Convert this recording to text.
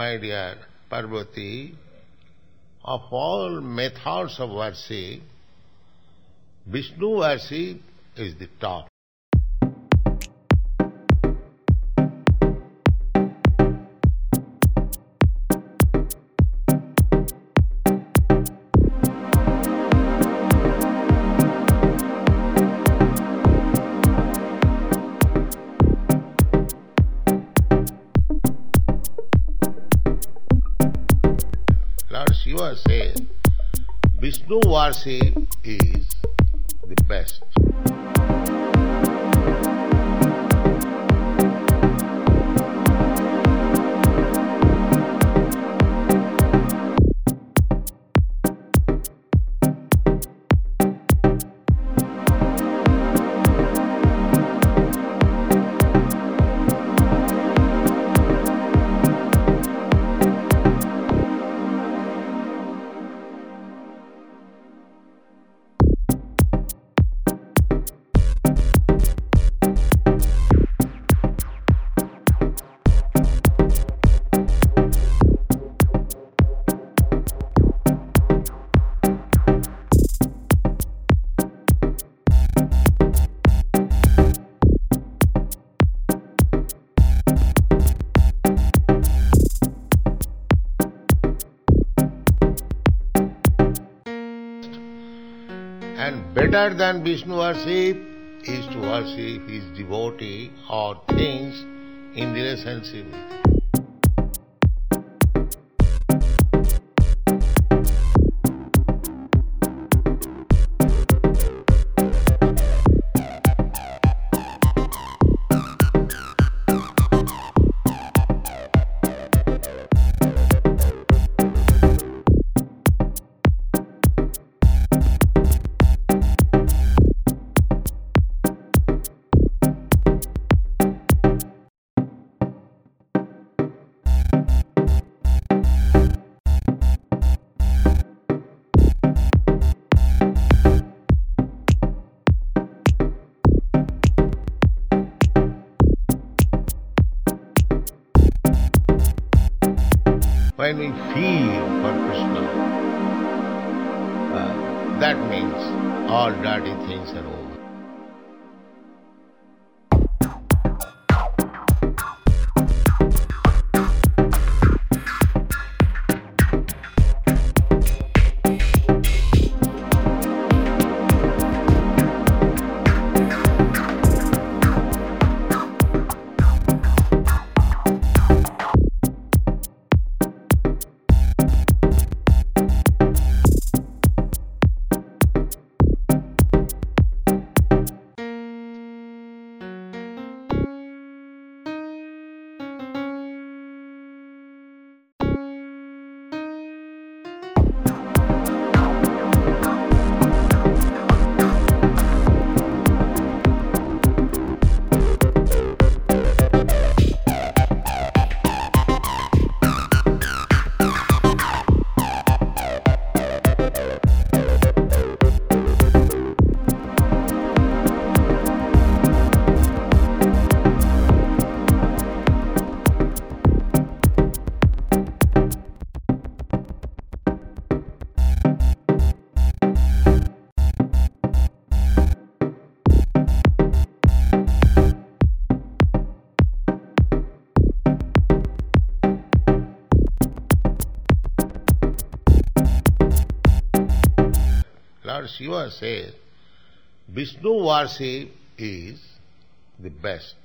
my dear Parvati, of all methods of worship, Vishnu worship is the top. Lord Shiva says, Vishnu worship is the best. And better than Vishnu worship is to worship his devotee or things in relationship with. When we feel for Krishna, uh, that means all dirty things are over. Lord Shiva says, Vishnu worship is the best.